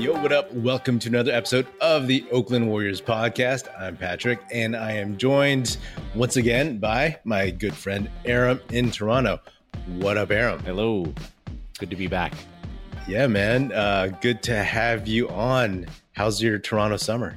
Yo, what up? Welcome to another episode of the Oakland Warriors podcast. I'm Patrick, and I am joined once again by my good friend Aram in Toronto. What up, Aram? Hello. Good to be back. Yeah, man. Uh, good to have you on. How's your Toronto summer?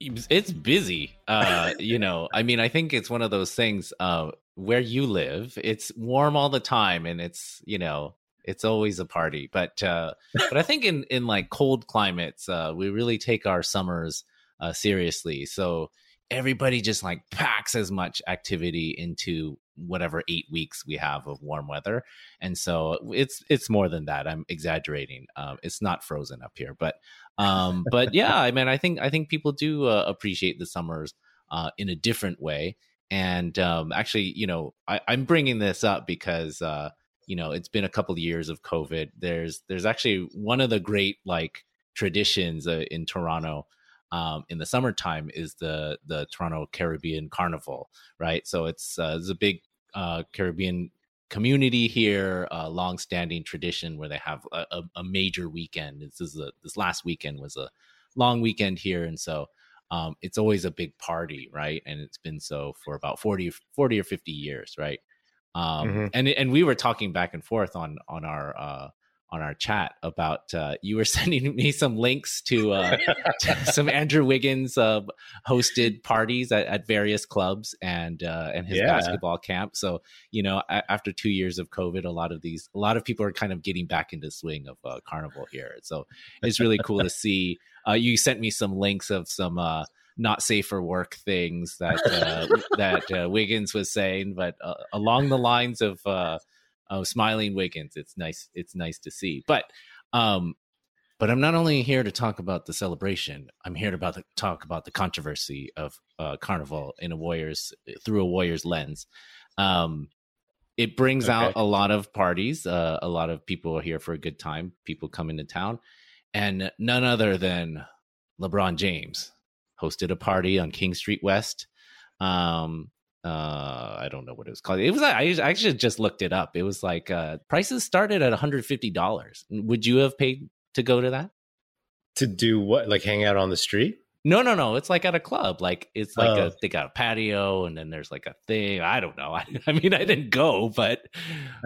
It's busy. Uh, you know, I mean, I think it's one of those things uh, where you live, it's warm all the time and it's, you know, it's always a party. But uh, but I think in in like cold climates, uh, we really take our summers uh, seriously. So everybody just like packs as much activity into whatever eight weeks we have of warm weather and so it's it's more than that i'm exaggerating um, it's not frozen up here but um but yeah i mean i think i think people do uh, appreciate the summers uh, in a different way and um actually you know I, i'm bringing this up because uh you know it's been a couple of years of covid. There's there's actually one of the great like traditions uh, in toronto um, in the summertime is the the toronto caribbean carnival right? So it's uh, it's a big uh, caribbean community here a long-standing tradition where they have a, a, a major weekend. This is a, this last weekend was a long weekend here and so um, it's always a big party right? And it's been so for about 40 40 or 50 years right um, mm-hmm. and and we were talking back and forth on on our uh, on our chat about uh, you were sending me some links to, uh, to some Andrew Wiggins uh, hosted parties at, at, various clubs and uh, and his yeah. basketball camp. So you know, a- after two years of COVID, a lot of these a lot of people are kind of getting back into swing of uh, carnival here. So it's really cool to see. Uh, you sent me some links of some not safe for work things that uh, that uh, Wiggins was saying, but uh, along the lines of uh, of smiling Wiggins, it's nice. It's nice to see. But um, but I'm not only here to talk about the celebration. I'm here to about the, talk about the controversy of uh, Carnival in a Warriors through a Warriors lens. Um, it brings okay. out a lot of parties. Uh, a lot of people are here for a good time. People come into town, and none other than LeBron James hosted a party on King Street West. Um, uh, I don't know what it was called. It was I actually just looked it up. It was like uh, prices started at one hundred fifty dollars. Would you have paid to go to that? To do what? Like hang out on the street? No, no, no. It's like at a club. Like it's like oh. a they got a patio and then there's like a thing. I don't know. I, I mean, I didn't go, but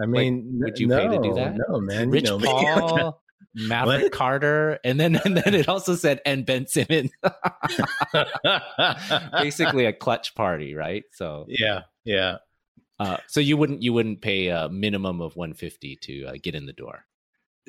I mean, like, would you no, pay to do that? No, man. Rich you know, Paul, Maverick what? Carter, and then and then it also said and Ben Simmons. Basically a Klutch party, right? So yeah, yeah. Uh, so you wouldn't you wouldn't pay a minimum of one fifty to uh, get in the door.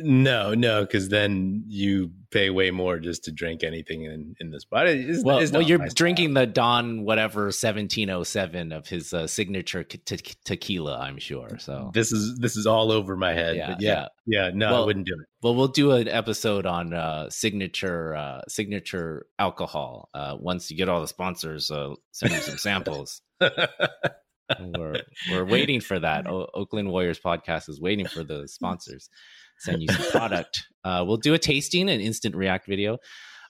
No, no, because then you pay way more just to drink anything in, in the spot. It's, well, it's well you're drinking the Don whatever 1707 of his uh, signature te- tequila, I'm sure. So this is this is all over my head. Yeah, yeah, yeah, yeah. No, well, I wouldn't do it. Well, we'll do an episode on uh, signature uh, signature alcohol uh, once you get all the sponsors. Uh, send you some samples. we're we're waiting for that. O- Oakland Warriors podcast is waiting for the sponsors send you some product. Uh, we'll do a tasting and instant react video.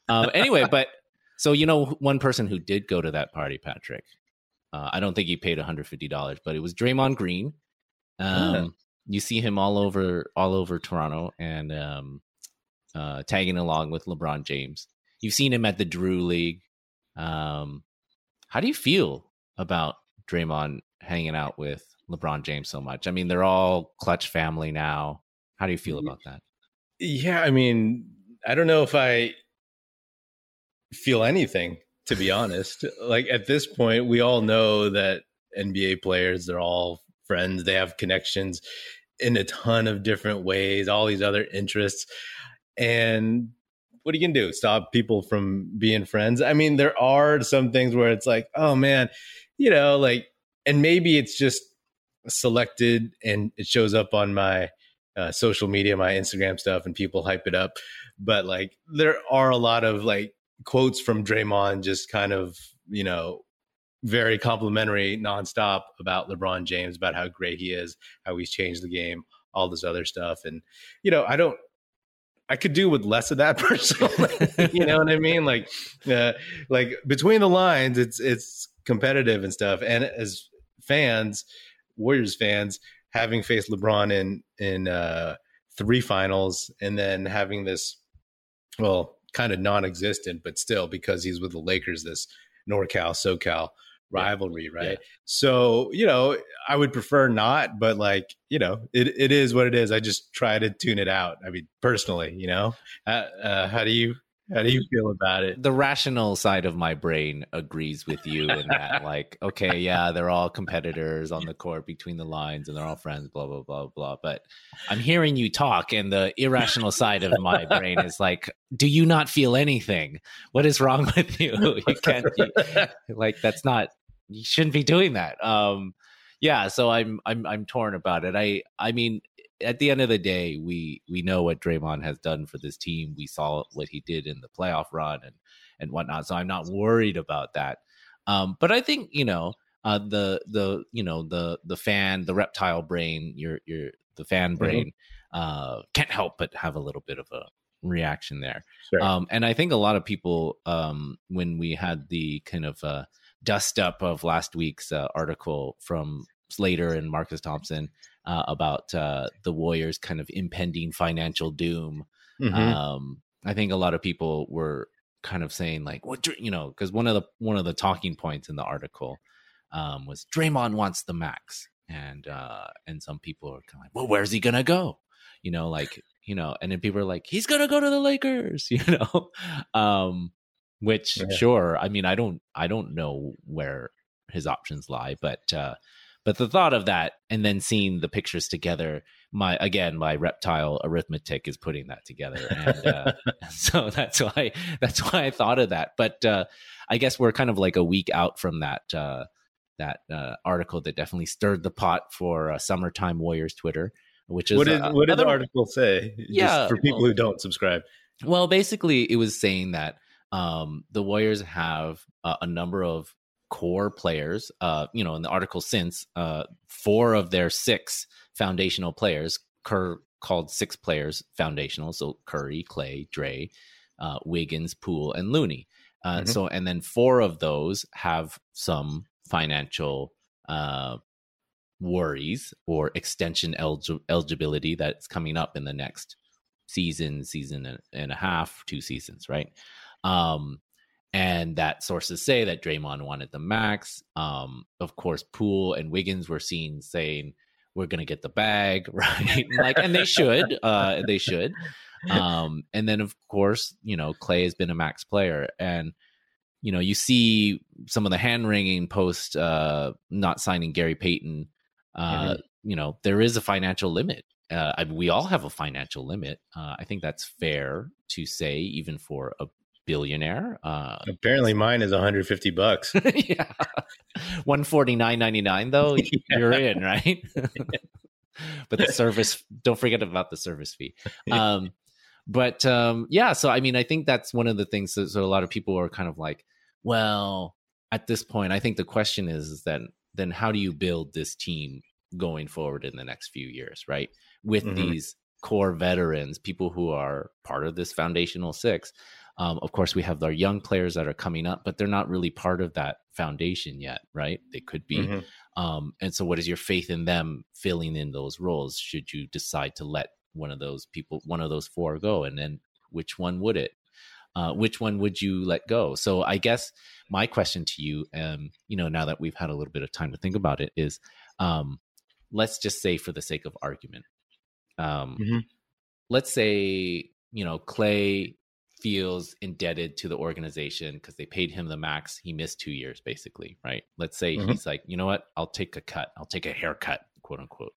Um, anyway, but so you know, one person who did go to that party, Patrick. Uh, I don't think he paid one hundred fifty dollars, but it was Draymond Green. Um, yeah. You see him all over all over Toronto and um, uh, tagging along with LeBron James. You've seen him at the Drew League. Um, how do you feel about Draymond hanging out with LeBron James so much? I mean, they're all Klutch family now. How do you feel about that? Yeah, I mean, I don't know if I feel anything to be honest. like at this point, we all know that NBA players they're all friends, they have connections in a ton of different ways, all these other interests. And what are you going to do? Stop people from being friends? I mean, there are some things where it's like, oh man, you know, like, and maybe it's just selected and it shows up on my uh, social media, my Instagram stuff, and people hype it up. But like, there are a lot of like quotes from Draymond, just kind of you know very complimentary nonstop about LeBron James, about how great he is, how he's changed the game, all this other stuff. And you know, I don't. I could do with less of that personally. you know what I mean? Like, uh, like between the lines, it's it's competitive and stuff. And as fans, Warriors fans, having faced LeBron in in uh, three finals and then having this well, kind of non-existent, but still because he's with the Lakers, this NorCal SoCal rivalry, yeah. right? Yeah. So you know, I would prefer not, but like you know, it it is what it is. I just try to tune it out. I mean, personally, you know, uh, uh, how do you how do you feel about it? The rational side of my brain agrees with you in that, like, okay, yeah, they're all competitors on the court between the lines and they're all friends, blah, blah, blah, blah. But I'm hearing you talk, and the irrational side of my brain is like, do you not feel anything? What is wrong with you? You can't, be, like, that's not, you shouldn't be doing that. Um, yeah, so I'm I'm I'm torn about it. I I mean, at the end of the day, we we know what Draymond has done for this team. We saw what he did in the playoff run and and whatnot. So I'm not worried about that. Um, but I think you know uh, the the you know the the fan, the reptile brain, your your the fan mm-hmm. brain mm-hmm. uh, can't help but have a little bit of a reaction there. Sure. Um, and I think a lot of people um, when we had the kind of uh, dust up of last week's uh, article from Slater and Marcus Thompson uh, about uh, the Warriors' kind of impending financial doom. Mm-hmm. Um, I think a lot of people were kind of saying like, "What you know?" Because one of the one of the talking points in the article um, was Draymond wants the max, and uh, and some people are kind of like, "Well, where's he gonna go?" You know, like you know, and then people are like, "He's gonna go to the Lakers," you know. um, which yeah. sure, I mean, I don't, I don't know where his options lie, but uh, but the thought of that and then seeing the pictures together, my again, my reptile arithmetic is putting that together, and uh, so that's why that's why I thought of that. But uh, I guess we're kind of like a week out from that uh, that uh, article that definitely stirred the pot for uh, summertime Warriors Twitter. Which is what did, what did the article say? Yeah, Just for people well, who don't subscribe. Well, basically, it was saying that um, the Warriors have uh, a number of core players. Uh, you know, in the article since uh, four of their six foundational players, Kerr called six players foundational. So Curry, Klay, Dre, uh, Wiggins, Poole, and Looney. Uh, mm-hmm. So, and then four of those have some financial uh, worries or extension elig- eligibility that's coming up in the next season, season and a half, two seasons, right? Um, and that sources say that Draymond wanted the max. Um, of course, Poole and Wiggins were seen saying, "We're going to get the bag," right? like, and they should. Uh, they should. Um, and then, of course, you know, Klay has been a max player, and you know, you see some of the hand wringing post uh, not signing Gary Payton. Uh, mm-hmm. You know, there is a financial limit. Uh, I we all have a financial limit. Uh, I think that's fair to say, even for a billionaire. Uh, Apparently, mine is 150 bucks. yeah, 149.99 though. yeah. You're in, right? but the service. Don't forget about the service fee. Um, but um, yeah, so I mean, I think that's one of the things that so a lot of people are kind of like, well, at this point, I think the question is, is then then how do you build this team going forward in the next few years, right? With mm-hmm. these core veterans, people who are part of this foundational six. Um, of course, we have our young players that are coming up, but they're not really part of that foundation yet, right? They could be. Mm-hmm. Um, and so, what is your faith in them filling in those roles? Should you decide to let one of those people, one of those four, go, and then which one would it? Uh, which one would you let go? So, I guess my question to you, um, you know, now that we've had a little bit of time to think about it, is um, let's just say, for the sake of argument, um, mm-hmm. let's say you know Klay feels indebted to the organization because they paid him the max. He missed two years, basically, right? Let's say mm-hmm. he's like, you know what? I'll take a cut. I'll take a haircut, quote unquote.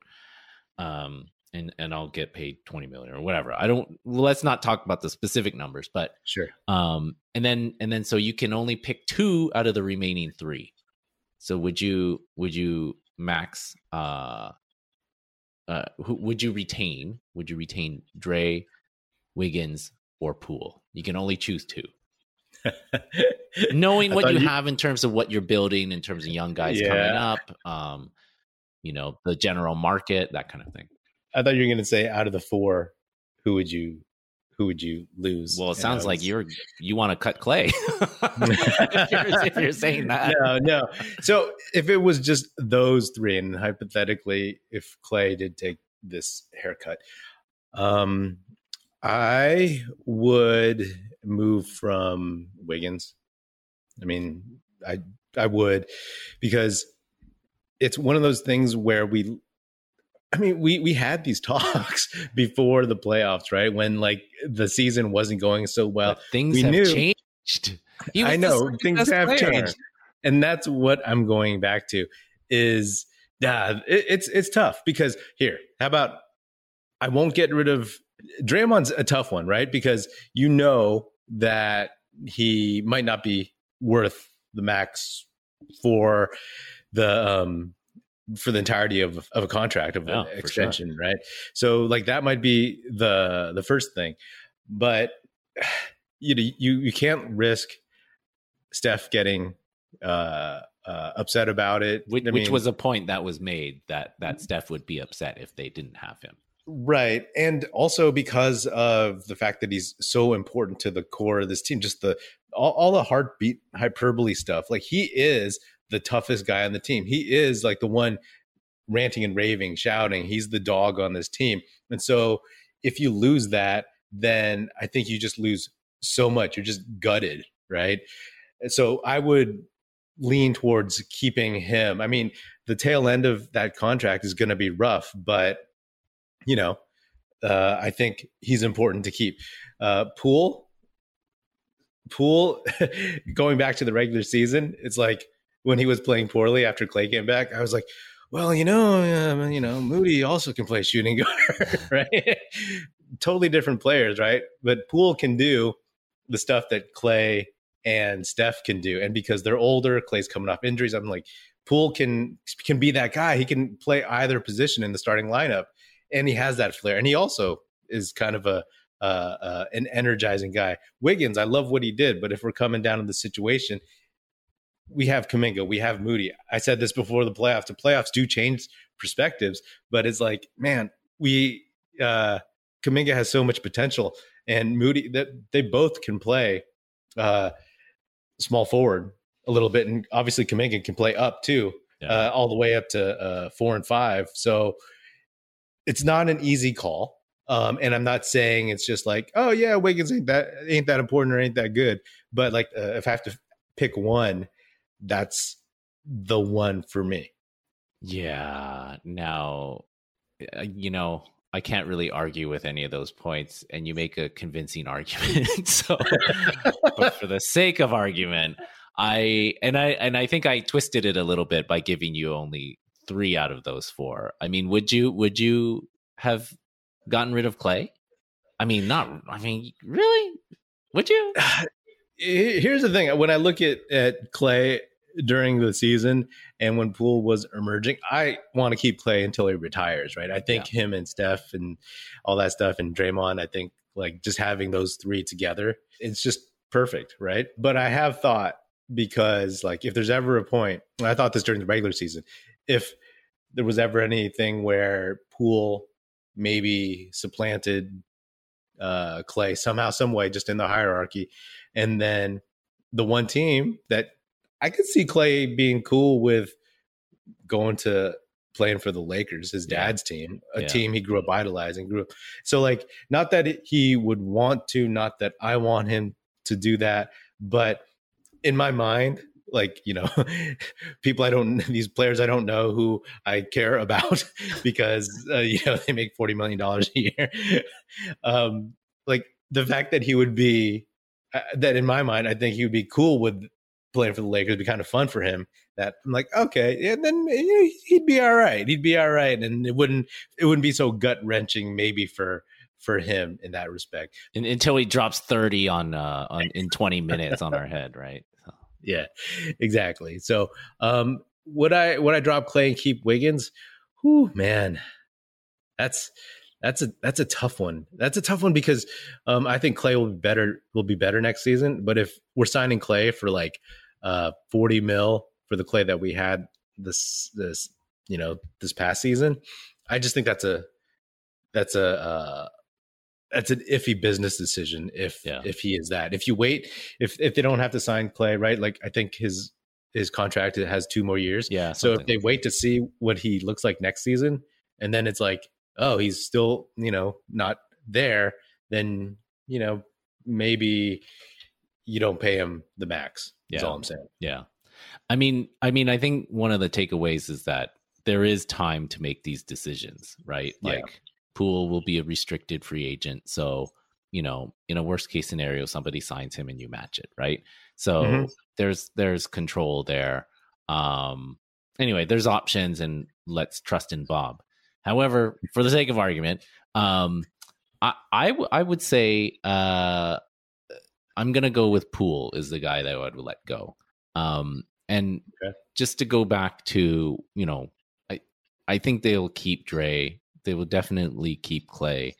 Um, and and I'll get paid 20 million or whatever. I don't let's not talk about the specific numbers, but sure. Um and then and then so you can only pick two out of the remaining 3. So would you would you max uh uh who would you retain? Would you retain Dre, Wiggins, or Poole. You can only choose two. Knowing what you, you, have in terms of what you're building, in terms of young guys yeah. coming up, um, you know, the general market, that kind of thing. I thought you were going to say out of the four, who would you who would you lose? Well, it sounds like you're you want to cut Klay. if, you're, if, you're, saying that, no, no. So if it was just those three, and hypothetically, if Klay did take this haircut, um, I would move from Wiggins. I mean, I I would because it's one of those things where we I mean, we we had these talks before the playoffs, right? When like the season wasn't going so well. But things we have knew, changed. I know things have player. changed, and that's what I'm going back to. Is yeah, it, it's it's tough because here, how about I won't get rid of Draymond's a tough one, right? Because you know that he might not be worth the max for the um for the entirety of of a contract of an extension, sure. right? So like that might be the the first thing, but you know you you can't risk Steph getting uh, uh, upset about it, which, which was a point that was made that that Steph would be upset if they didn't have him. Right. And also because of the fact that he's so important to the core of this team, just the all, all, the heartbeat hyperbole stuff. Like he is the toughest guy on the team. He is like the one ranting and raving, shouting. He's the dog on this team. And so if you lose that, then I think you just lose so much. You're just gutted, right? So I would lean towards keeping him. I mean, the tail end of that contract is going to be rough, but you know, uh, I think he's important to keep. Uh, Poole, Poole, going back to the regular season, it's like when he was playing poorly after Klay came back. I was like, well, you know, um, you know, Moody also can play shooting guard, right? totally different players, right? But Poole can do the stuff that Klay and Steph can do, and because they're older, Klay's coming off injuries. I'm like, Poole can can be that guy. He can play either position in the starting lineup and he has that flair, and he also is kind of a uh, uh, an energizing guy. Wiggins, I love what he did, but if we're coming down to the situation, we have Kuminga, we have Moody. I said this before the playoffs. The playoffs do change perspectives, but it's like, man, we uh, Kuminga has so much potential, and Moody that they both can play uh, small forward a little bit, and obviously Kuminga can play up too, yeah. uh, all the way up to uh, four and five. So it's not an easy call. Um, and I'm not saying it's just like, oh yeah, Wiggins ain't that ain't that important or ain't that good. But like, uh, if I have to pick one, that's the one for me. Yeah. Now, uh, you know, I can't really argue with any of those points, and you make a convincing argument. so, but for the sake of argument, I and I and I think I twisted it a little bit by giving you only three out of those four. I mean, would you would you have gotten rid of Klay? I mean, not. I mean, really? Would you? Here's the thing: when I look at at Klay during the season and when Poole was emerging, I want to keep Klay until he retires. Right? I think yeah. him and Steph and all that stuff and Draymond. I think like just having those three together, it's just perfect. Right? But I have thought because like if there's ever a point, I thought this during the regular season, if there was ever anything where Poole maybe supplanted uh, Klay somehow, some way, just in the hierarchy, and then the one team that I could see Klay being cool with going to playing for the Lakers, his dad's team, a yeah. team he grew up idolizing, grew up. So like, not that he would want to, not that I want him to do that, but in my mind, like you know people i don't these players i don't know who i care about because uh, you know they make 40 million dollars a year. Um like the fact that he would be uh, that in my mind i think he would be cool with playing for the lakers would be kind of fun for him that i'm like okay yeah then you know, he'd be all right he'd be all right and it wouldn't it wouldn't be so gut wrenching maybe for for him in that respect. And, until he drops 30 on uh on in 20 minutes on our head right yeah, exactly. So, um, would I would I drop Klay and keep Wiggins? Whew, man, that's that's a that's a tough one. That's a tough one because um, I think Klay will be better will be better next season. But if we're signing Klay for like uh, forty mil for the Klay that we had this this you know this past season, I just think that's a that's a uh, that's an iffy business decision if yeah. if he is that. If you wait, if if they don't have to sign Klay, right? Like I think his his contract has two more years. Yeah. So if they wait to see what he looks like next season, and then it's like, oh, he's still you know not there, then you know maybe you don't pay him the max. That's Yeah. all I'm saying. Yeah. I mean, I mean, I think one of the takeaways is that there is time to make these decisions, right? Yeah. Like Poole will be a restricted free agent. So, you know, in a worst case scenario, somebody signs him and you match it, right? So Mhm. there's there's control there. Um anyway, there's options and let's trust in Bob. However, for the sake of argument, um I I, w- I would say uh I'm gonna go with Poole is the guy that I would let go. Um, and Okay. just to go back to you know, I I think they'll keep Dre. They will definitely keep Klay.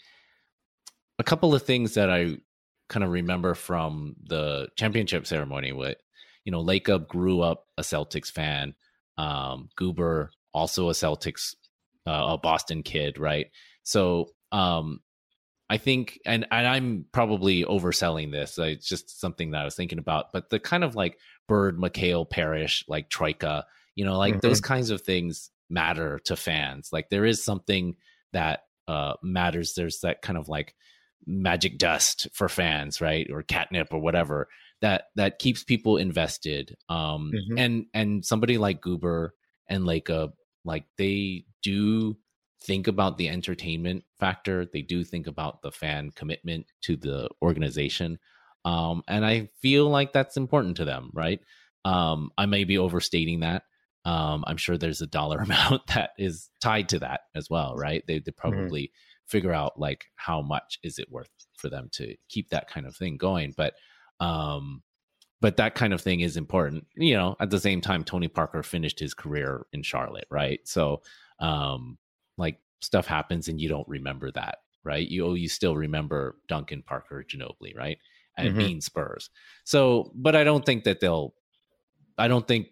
A couple of things that I kind of remember from the championship ceremony. What you know, Lacob grew up a Celtics fan. Um, Guber also a Celtics, uh, a Boston kid, right? So um, I think, and, and I'm probably overselling this. It's just something that I was thinking about. But the kind of like Bird, McHale, Parish, like Troika, you know, like those kinds of things matter to fans. Like there is something that uh, matters. There's that kind of like magic dust for fans, right, or catnip or whatever that that keeps people invested. Um, Mhm. And and somebody like Guber and like a like they do think about the entertainment factor. They do think about the fan commitment to the organization. Um, and I feel like that's important to them, right? Um, I may be overstating that. Um, I'm sure there's a dollar amount that is tied to that as well, right? They they probably figure out like how much is it worth for them to keep that kind of thing going. But um, but that kind of thing is important. You know, at the same time, Tony Parker finished his career in Charlotte, right? So um, like stuff happens and you don't remember that, right? You oh, you still remember Duncan Parker Ginobili, right? And Mhm. being Spurs. So, but I don't think that they'll. I don't think.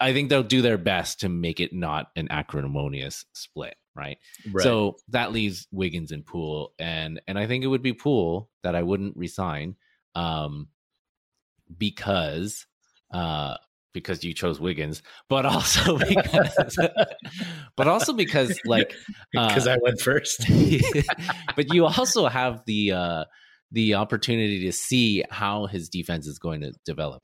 I think they'll do their best to make it not an acrimonious split, right? Right. So that leaves Wiggins and Poole, and and I think it would be Poole that I wouldn't resign, um, because uh because you chose Wiggins, but also because but also because like because uh, I went first. but you also have the uh the opportunity to see how his defense is going to develop.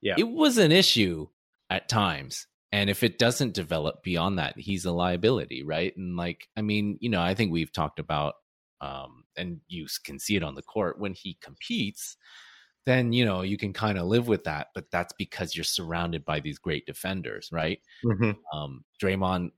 Yeah. It was an issue at times. And if it doesn't develop beyond that, he's a liability, right? And like, I mean, you know, I think we've talked about um and you can see it on the court when he competes, then you know, you can kind of live with that, but that's because you're surrounded by these great defenders, right? Mhm. um Draymond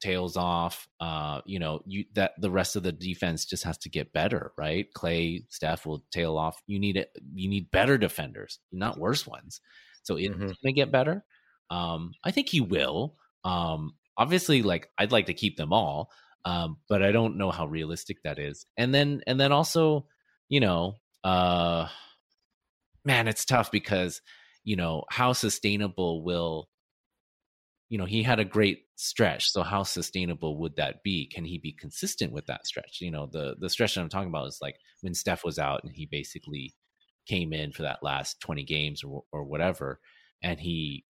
tails off uh you know you that the rest of the defense just has to get better right Klay Steph will tail off you need it you need better defenders not worse ones so it's Mhm. going to get better um I think he will. Um obviously like I'd like to keep them all um but I don't know how realistic that is. And then and then also you know uh man it's tough because you know how sustainable will you know he had a great stretch so how sustainable would that be? Can he be consistent with that stretch? You know the the stretch that i'm talking about is like when steph was out and he basically came in for that last 20 games or, or whatever and he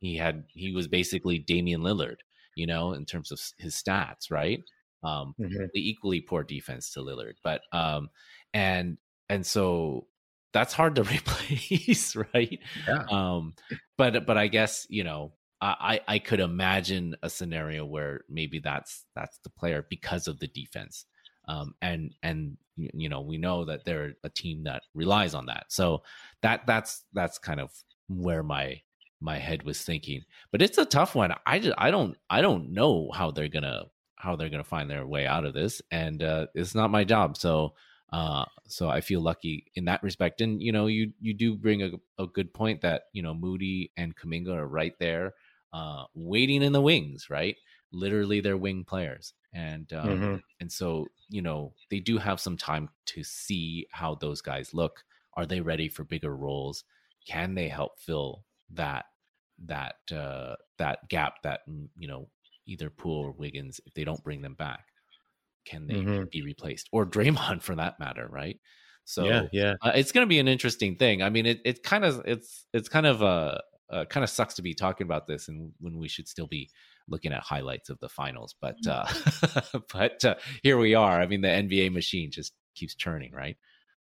he had he was basically Damian Lillard you know in terms of his stats right um Mhm. the equally poor defense to Lillard but um and and so that's hard to replace right Yeah. um but but i guess you know i i could imagine a scenario where maybe that's that's the player because of the defense um and and you know we know that they're a team that relies on that so that that's that's kind of where my my head was thinking but it's a tough one i just i don't i don't know how they're gonna how they're gonna find their way out of this and uh it's not my job so uh, so I feel lucky in that respect. And you know, you you do bring a, a good point that you know Moody and Kuminga are right there, uh, waiting in the wings, right? Literally, they're wing players, and um, Mhm. and so you know they do have some time to see how those guys look. Are they ready for bigger roles? Can they help fill that that uh, that gap that mm, you know either Poole or Wiggins if they don't bring them back? Can they Mhm. be replaced or Draymond for that matter, right? So yeah, yeah. uh, it's going to be an interesting thing. I mean, it it kind of it's it's kind of uh, uh kind of sucks to be talking about this and when we should still be looking at highlights of the finals, but uh but uh, here we are. I mean, the NBA machine just keeps churning, right?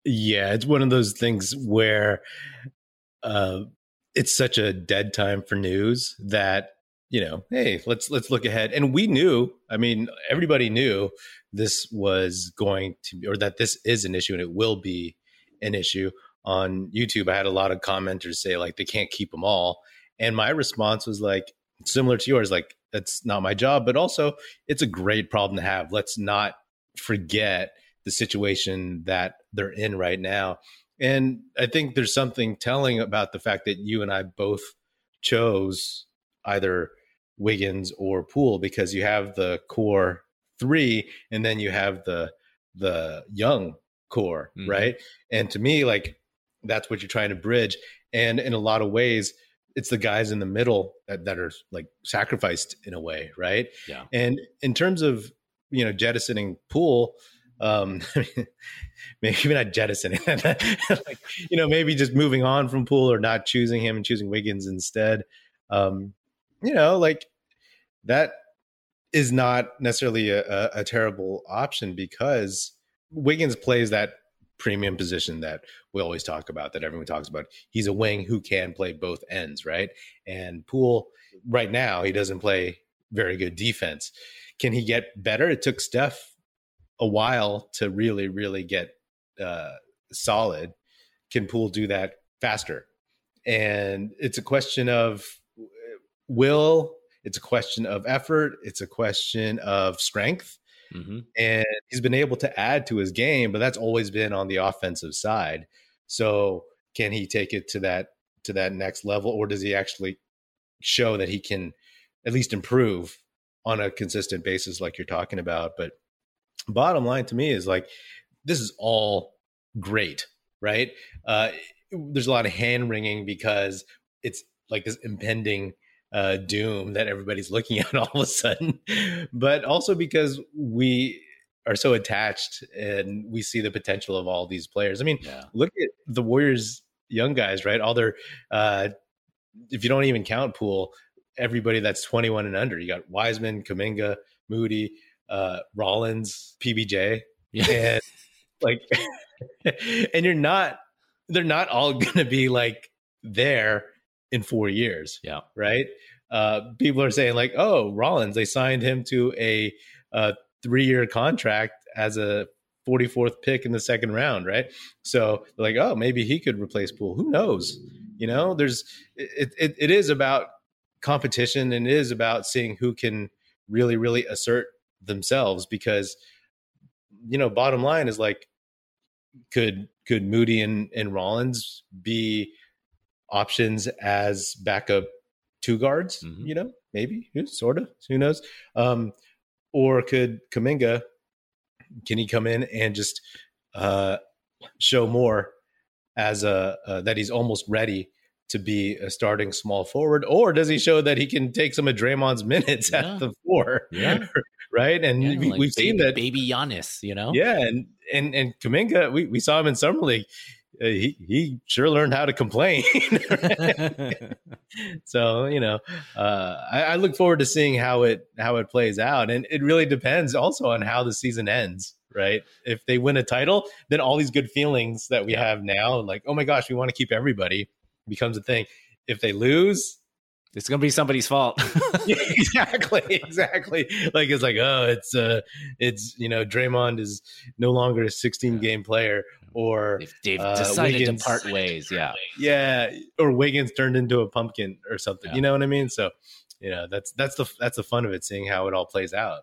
Yeah, it's one of those things where uh, it's such a dead time for news that you know, hey, let's let's look ahead. And we knew, I mean, everybody knew this was going to or that this is an issue and it will be an issue on YouTube. I had a lot of commenters say like they can't keep them all. And my response was like similar to yours, like that's not my job, but also it's a great problem to have. Let's not forget the situation that they're in right now. And I think there's something telling about the fact that you and I both chose either Wiggins or Poole because you have the core three and then you have the the young core, mm-hmm. right? And to me, like that's what you're trying to bridge. And in a lot of ways, it's the guys in the middle that, that are like sacrificed in a way, right? Yeah. And in terms of you know jettisoning Poole, um maybe not jettisoning. Like you know maybe just moving on from Poole or not choosing him and choosing wiggins instead. Um you know like that is not necessarily a, a, a terrible option because wiggins plays that premium position that we always talk about that everyone talks about. He's a wing who can play both ends right? And Poole right now he doesn't play very good defense. Can he get better? It took steph a while to really, really get uh, solid. Can Poole do that faster? And it's a question of will, it's a question of effort, it's a question of strength. Mm-hmm. And he's been able to add to his game, but that's always been on the offensive side. So can he take it to that to that next level, or does he actually show that he can at least improve on a consistent basis, like you're talking about? But bottom line to me is like this is all great right? Uh there's a lot of hand wringing because it's like this impending uh doom that everybody's looking at all of a sudden. But also because we are so attached and we see the potential of all these players. I mean yeah. look at the warriors young guys right? All their uh if you don't even count Poole everybody that's 21 and under. You got wiseman kuminga moody uh, Rollins, PBJ, yeah. and like, and you're not, they're not all going to be like there in four years. Yeah. Right. Uh, people are saying like, oh, Rollins, they signed him to a, a three year contract as a 44th pick in the second round. Right. So like, oh, maybe he could replace Poole. Who knows? You know, there's, it, it, it is about competition and it is about seeing who can really, really assert themselves because you know bottom line is like could could moody and, and rollins be options as backup two guards mm-hmm. you know maybe sort of who knows um or could Kuminga can he come in and just uh show more as a uh, that he's almost ready to be a starting small forward, or does he show that he can take some of Draymond's minutes yeah. at the four? Yeah, right? And yeah, we, like have seen that baby Giannis, you know. Yeah, and and and Kuminga, we, we saw him in summer league. Uh, he he sure learned how to complain. so you know, uh, I, I, look forward to seeing how it how it plays out, and it really depends also on how the season ends. Right? If they win a title, then all these good feelings that we have now, like oh my gosh, we want to keep everybody, becomes a thing. If they lose, it's gonna be somebody's fault. yeah, exactly, exactly. Like it's like, oh, it's uh it's you know, Draymond is no longer a 16 game player, or if they've uh, decided Wiggins, to part ways, yeah. Yeah. Or Wiggins turned into a pumpkin or something. Yeah. You know what I mean? So, you know, that's that's the that's the fun of it, seeing how it all plays out.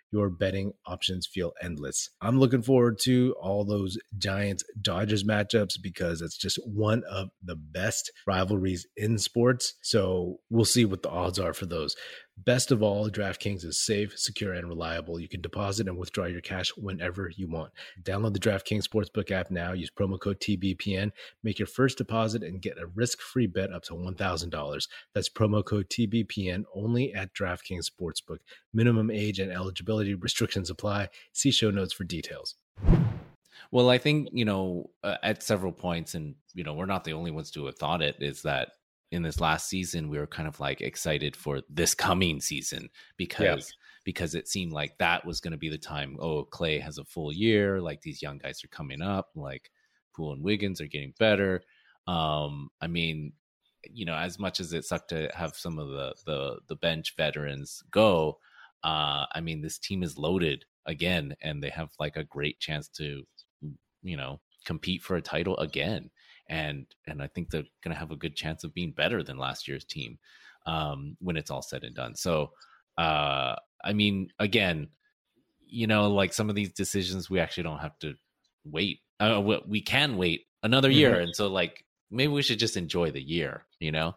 your betting options feel endless. I'm looking forward to all those Giants Dodgers matchups because it's just one of the best rivalries in sports. So we'll see what the odds are for those. Best of all, DraftKings is safe, secure, and reliable. You can deposit and withdraw your cash whenever you want. Download the DraftKings Sportsbook app now. Use promo code TBPN. Make your first deposit and get a risk-free bet up to $1,000. That's promo code TBPN only at DraftKings Sportsbook. Minimum age and eligibility restrictions apply. See show notes for details. Well, I think, you know, uh, at several points, and, you know, we're not the only ones to have thought it, is that in this last season we were kind of like excited for this coming season because because it seemed like that was going to be the time oh Klay has a full year like these young guys are coming up like poole and wiggins are getting better. Um i mean you know as much as it sucked to have some of the the the bench veterans go uh i mean this team is loaded again and they have like a great chance to you know compete for a title again and and I think they're going to have a good chance of being better than last year's team um, when it's all said and done. So, uh, I mean, again, you know, like some of these decisions, we actually don't have to wait. Uh, we can wait another year, mm-hmm. and so like maybe we should just enjoy the year, you know?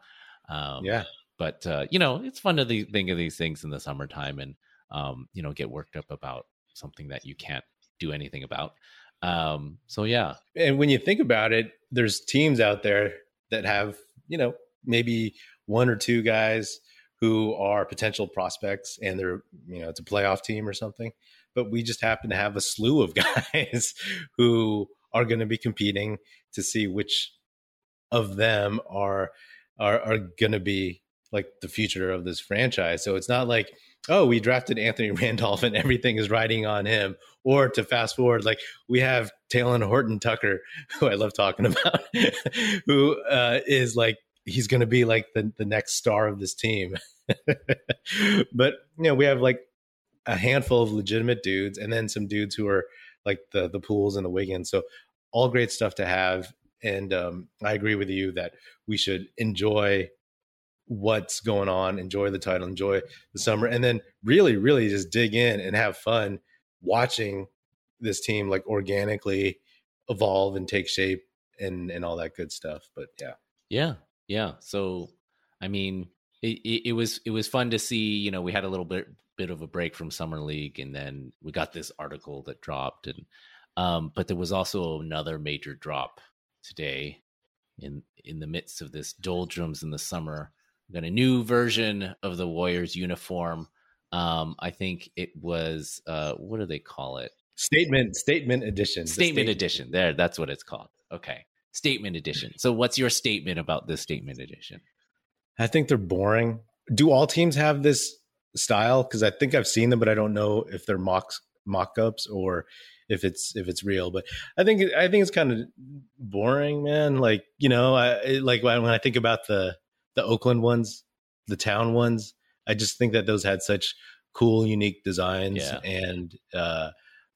Um, yeah. But uh, you know, it's fun to think of these things in the summertime, and um, you know, get worked up about something that you can't do anything about. Um, so yeah. And when you think about it, there's teams out there that have, you know, maybe one or two guys who are potential prospects and they're, you know, it's a playoff team or something. But we just happen to have a slew of guys who are going to be competing to see which of them are are, are going to be like the future of this franchise. So it's not like oh, we drafted Anthony Randolph and everything is riding on him. Or to fast forward, like we have Talen Horton Tucker, who I love talking about, who uh, is like, he's going to be like the, the next star of this team. but, you know, we have like a handful of legitimate dudes and then some dudes who are like the, the Pooles and the Wiggins. So all great stuff to have. And um, I agree with you that we should enjoy what's going on, enjoy the title, enjoy the summer, and then really, really just dig in and have fun watching this team like organically evolve and take shape and and all that good stuff. But yeah, yeah, yeah. So I mean, it, it, it was it was fun to see. You know, we had a little bit bit of a break from summer league, and then we got this article that dropped, and um, but there was also another major drop today in in the midst of this doldrums in the summer got a new version of the Warriors uniform. Um, I think it was uh, what do they call it? Statement statement edition. Statement, edition. There, that's what it's called. Okay, statement edition. So, what's your statement about this statement edition? I think they're boring. Do all teams have this style? Because I think I've seen them, but I don't know if they're mock mock ups or if it's if it's real. But I think I think it's kind of boring, man. Like you know, I like when I think about the the Oakland ones, the town ones. I just think that those had such cool, unique designs, yeah. and uh,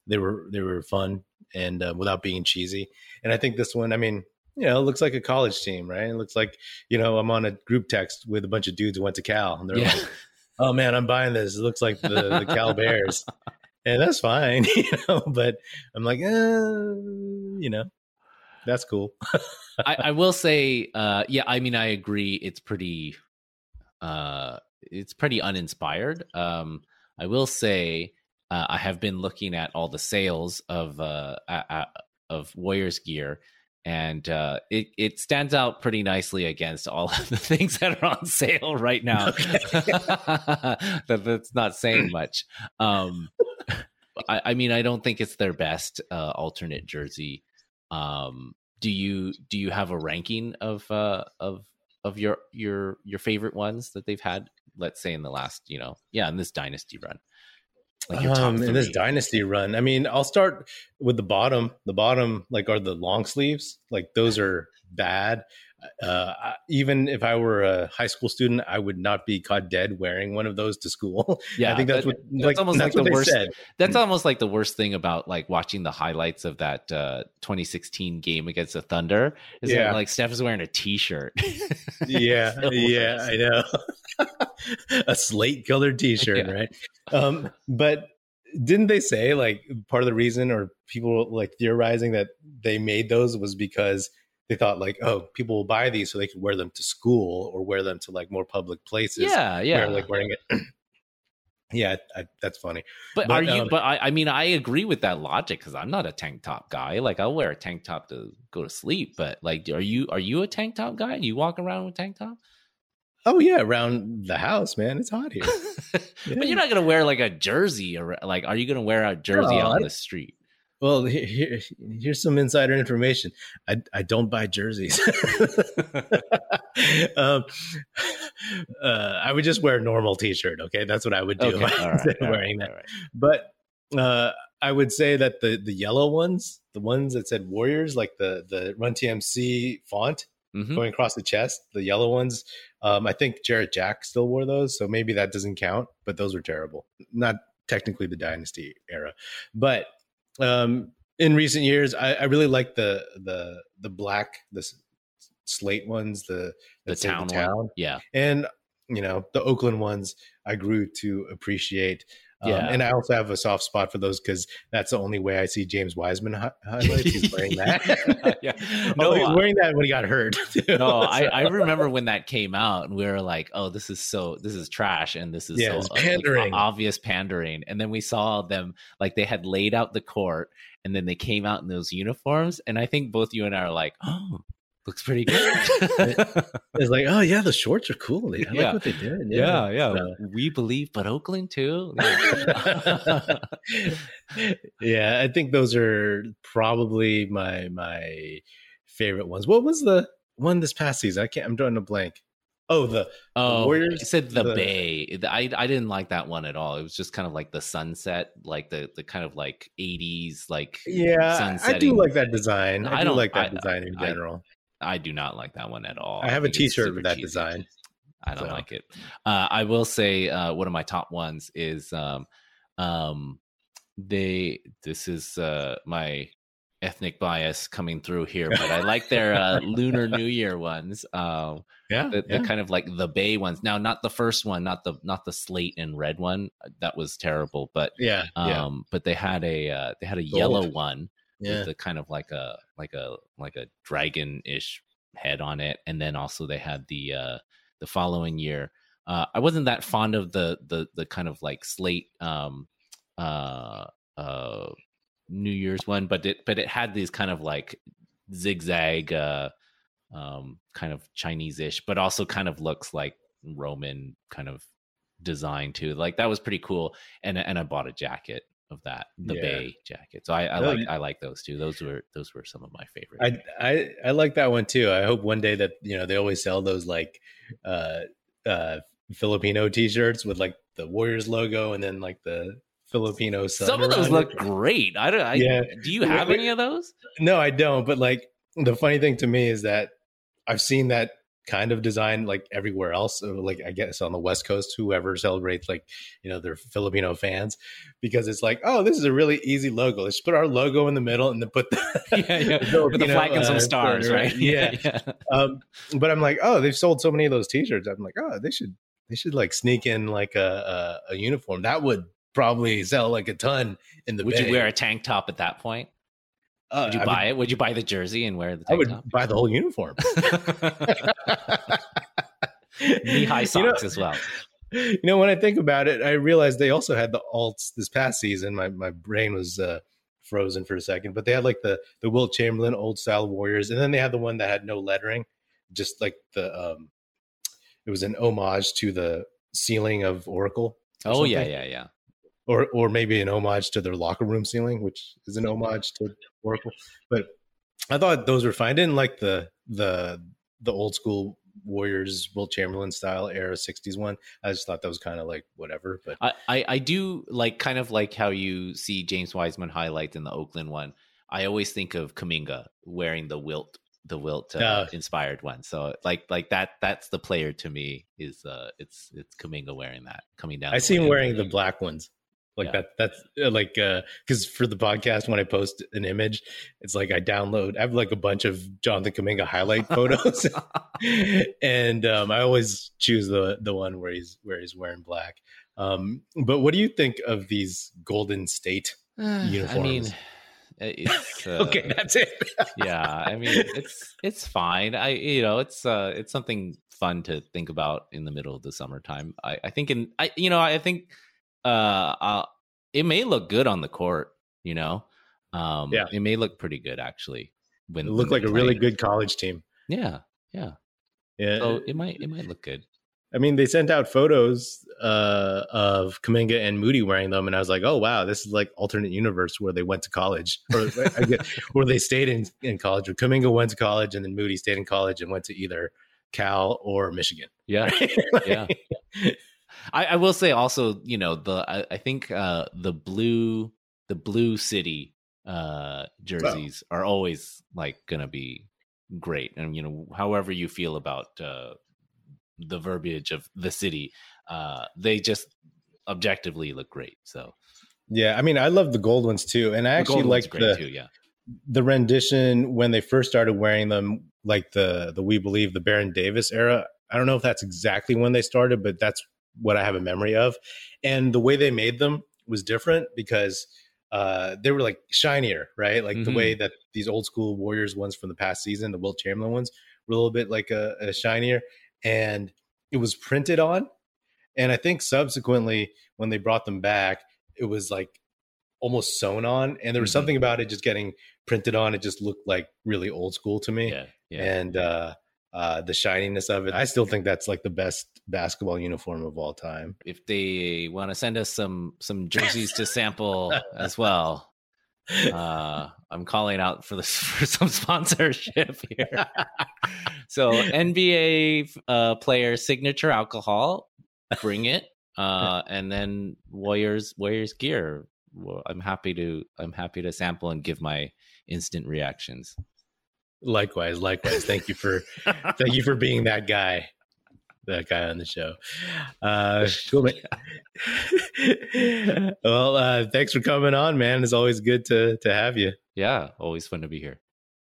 they were they were fun and uh, without being cheesy. And I think this one, I mean, you know, it looks like a college team, right? It looks like you know I'm on a group text with a bunch of dudes who went to Cal, and they're yeah. like, "Oh man, I'm buying this. It looks like the, the Cal Bears." and that's fine, you know. But I'm like, eh, you know, that's cool. I, I, will say, uh, yeah, I mean, I agree. It's pretty, uh, it's pretty uninspired. Um, I will say, uh, I have been looking at all the sales of uh, of Warriors gear, and uh, it it stands out pretty nicely against all of the things that are on sale right now. that, that's not saying much. Um, I, I, mean, I don't think it's their best uh, alternate jersey. Um, do you do you have a ranking of uh, of of your your your favorite ones that they've had? Let's say in the last, you know, yeah, in this dynasty run. Like um, in this dynasty run, I mean, I'll start with the bottom. The bottom, like, are the long sleeves. Like those are bad uh, even if I were a high school student, I would not be caught dead wearing one of those to school. Yeah, I think that's what that's like, almost that's like the worst. Said. That's almost like the worst thing about like watching the highlights of that uh, 2016 game against the Thunder. Is yeah. that like Steph is wearing a T-shirt. yeah, yeah, I know. a slate colored T-shirt, yeah. right? Um, but didn't they say like part of the reason or people like theorizing that they made those was because they thought like, oh, people will buy these so they can wear them to school or wear them to like more public places. Yeah, yeah. Where, like wearing it. yeah, I, that's funny. But, but are you? Um, but I, I mean, I agree with that logic because I'm not a tank top guy. Like, I'll wear a tank top to go to sleep. But like, are you? Are you a tank top guy? You walk around with tank top? Oh yeah, around the house, man. It's hot here. yeah. But you're not gonna wear like a jersey or like, are you gonna wear a jersey out on the street? Well, here, here's some insider information. I, I don't buy jerseys. um, uh, I would just wear a normal T-shirt. Okay, that's what I would do okay. if I was right, wearing right, that. Right. But uh, I would say that the the yellow ones, the ones that said Warriors, like the the Run TMC font mm-hmm. going across the chest, the yellow ones. Um, I think Jarrett Jack still wore those, so maybe that doesn't count. But those were terrible. Not technically the dynasty era, but um, in recent years, I, I, really like the the the black the slate ones, the the town, the town, yeah, and you know the Oakland ones. I grew to appreciate. Um, yeah, and I also have a soft spot for those because that's the only way I see James Wiseman hi- highlights. He's wearing that. yeah, no, oh, he was wearing that when he got hurt. No, so. I, I remember when that came out, and we were like, "Oh, this is so this is trash," and this is yeah, so pandering, like, obvious pandering. And then we saw them like they had laid out the court, and then they came out in those uniforms, and I think both you and I are like, "Oh, looks pretty good. it's like, oh yeah, the shorts are cool. I yeah. like what they did. Yeah, yeah. yeah. So. We believe, but Oakland too. yeah, I think those are probably my my favorite ones. What was the one this past season? I can't. I'm drawing a blank. Oh, the, oh, the Warriors. I said the, the, Bay. I I didn't like that one at all. It was just kind of like the sunset, like the the kind of like '80s, like yeah. I do like that design. I, I do like that I, design in general. I do not like that one at all. I have a T-shirt with that cheesy. design. I don't so. like it. Uh, I will say uh, one of my top ones is um, um, they. This is uh, my ethnic bias coming through here, but I like their uh, Lunar New Year ones. Uh, yeah, the, yeah, the, kind of like the Bay ones. Now, not the first one, not the not the slate and red one. That was terrible. But yeah, um, yeah. but they had a uh, they had a Gold. yellow one yeah. with a kind of like a like a like a dragon ish head on it, and then also they had the uh, the following year. Uh, I wasn't that fond of the the the kind of like slate um, uh, uh, New Year's one, but it but it had these kind of like zigzag uh, um, kind of Chinese ish, but also kind of looks like Roman kind of design too. Like that was pretty cool, and and I bought a jacket of that the yeah. bay jacket so i, I like i like those two those were those were some of my favorite I, I i like that one too. I hope one day that you know they always sell those like uh uh filipino t-shirts with like the warriors logo and then like the filipino some of those look it. great. I don't I, yeah. do you have any of those? No i don't but like the funny thing to me is that i've seen that kind of design like everywhere else like i guess on the west coast whoever celebrates like you know their filipino fans because it's like oh this is a really easy logo. Let's put our logo in the middle and then put the yeah, yeah. with the flag and some uh, stars right? yeah, yeah. Um, but i'm like oh they've sold so many of those t-shirts. I'm like oh they should they should like sneak in like a, a, a uniform. That would probably sell like a ton in the would bay. you wear a tank top at that point uh, would you I buy would, it? Would you buy the jersey and wear the? I would top? buy the whole uniform. Knee high socks you know, as well. You know, when I think about it, I realized they also had the alts this past season. My my brain was uh, frozen for a second, but they had like the the Wilt Chamberlain old style Warriors, and then they had the one that had no lettering, just like the um, it was an homage to the ceiling of Oracle. Oh something. yeah, yeah, yeah or or maybe an homage to their locker room ceiling, which is an homage to Oracle. But I thought those were fine. I didn't like the the the old school Warriors Wilt Chamberlain style era '60s one. I just thought that was kind of like whatever. But I, I, I do like kind of like how you see James Wiseman highlight in the Oakland one. I always think of Kuminga wearing the Wilt the Wilt uh, uh, inspired one. So like like that that's the player to me is uh it's it's Kuminga wearing that coming down. I see him wearing the black ones like yeah. that that's uh, like uh because for the podcast when i post an image it's like i download i have like a bunch of jonathan kuminga highlight photos and um i always choose the the one where he's where he's wearing black um but what do you think of these golden state uniforms i mean It's uh, okay, that's it. yeah, I mean, it's it's fine. I you know, it's uh, it's something fun to think about in the middle of the summertime. I, I think in I you know I think uh, uh it may look good on the court. You know, um, Yeah. it may look pretty good actually. When It when like a really good college team. Yeah, yeah. Yeah. So it might it might look good. I mean, they sent out photos uh, of Kuminga and Moody wearing them, and I was like, "Oh wow, this is like alternate universe where they went to college, or I guess, where they stayed in, in college. Where Kuminga went to college, and then Moody stayed in college and went to either Cal or Michigan. Yeah, yeah. I, I will say also, you know, the I, I think uh the blue the blue city uh jerseys are always like gonna be great. And you know, however you feel about uh the verbiage of the city, uh they just objectively look great. So yeah, I mean, I love the gold ones too, and I the actually like the too, yeah. the rendition when they first started wearing them, like the the We Believe the Baron Davis era. I don't know if that's exactly when they started, but that's what I have a memory of. And the way they made them was different because uh, they were like shinier, right? Like the Mhm. way that these old school Warriors ones from the past season, the Wilt Chamberlain ones, were a little bit like a, a shinier, and it was printed on. And I think subsequently, when they brought them back, it was like almost sewn on, and there was Mhm. something about it just getting printed on. It just looked like really old school to me, Yeah. Yeah. and uh, uh, the shininess of it. I still think that's like the best basketball uniform of all time. if they want to send us some some jerseys to sample as well uh i'm calling out for this for some sponsorship here so nba uh player signature alcohol bring it uh and then warriors warriors gear well, i'm happy to i'm happy to sample and give my instant reactions Likewise, likewise. Thank you for thank you for being that guy, that guy on the show. Uh, cool, man. well, uh, thanks for coming on, man. It's always good to to have you. yeah always fun to be here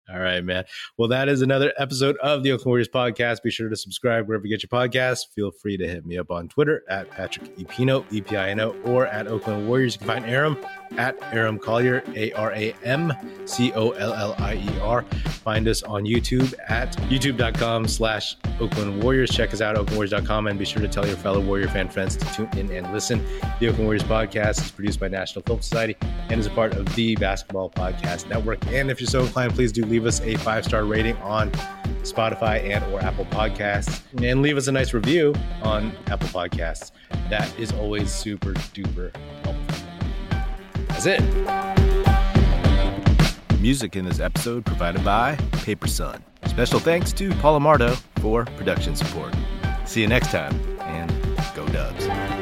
All right, man. Well, that is another episode of the Oakland Warriors podcast. Be sure to subscribe wherever you get your podcasts. Feel free to hit me up on Twitter at Patrick Epino, E P I N O, or at Oakland Warriors. You can find Aram at Aram Collier, A R A M C O L L I E R. Find us on YouTube at youtube.com slash Oakland Warriors. Check us out, oaklandwarriors.com, and be sure to tell your fellow Warrior fan friends to tune in and listen. The Oakland Warriors podcast is produced by National Film Society and is a part of the Basketball Podcast Network. And if you're so inclined, please do leave us a five star rating on Spotify and or Apple Podcasts, and leave us a nice review on Apple Podcasts. That is always super duper helpful. That's it. Music in this episode provided by Paper Sun. Special thanks to Paul Amardo for production support. See you next time, and go Dubs.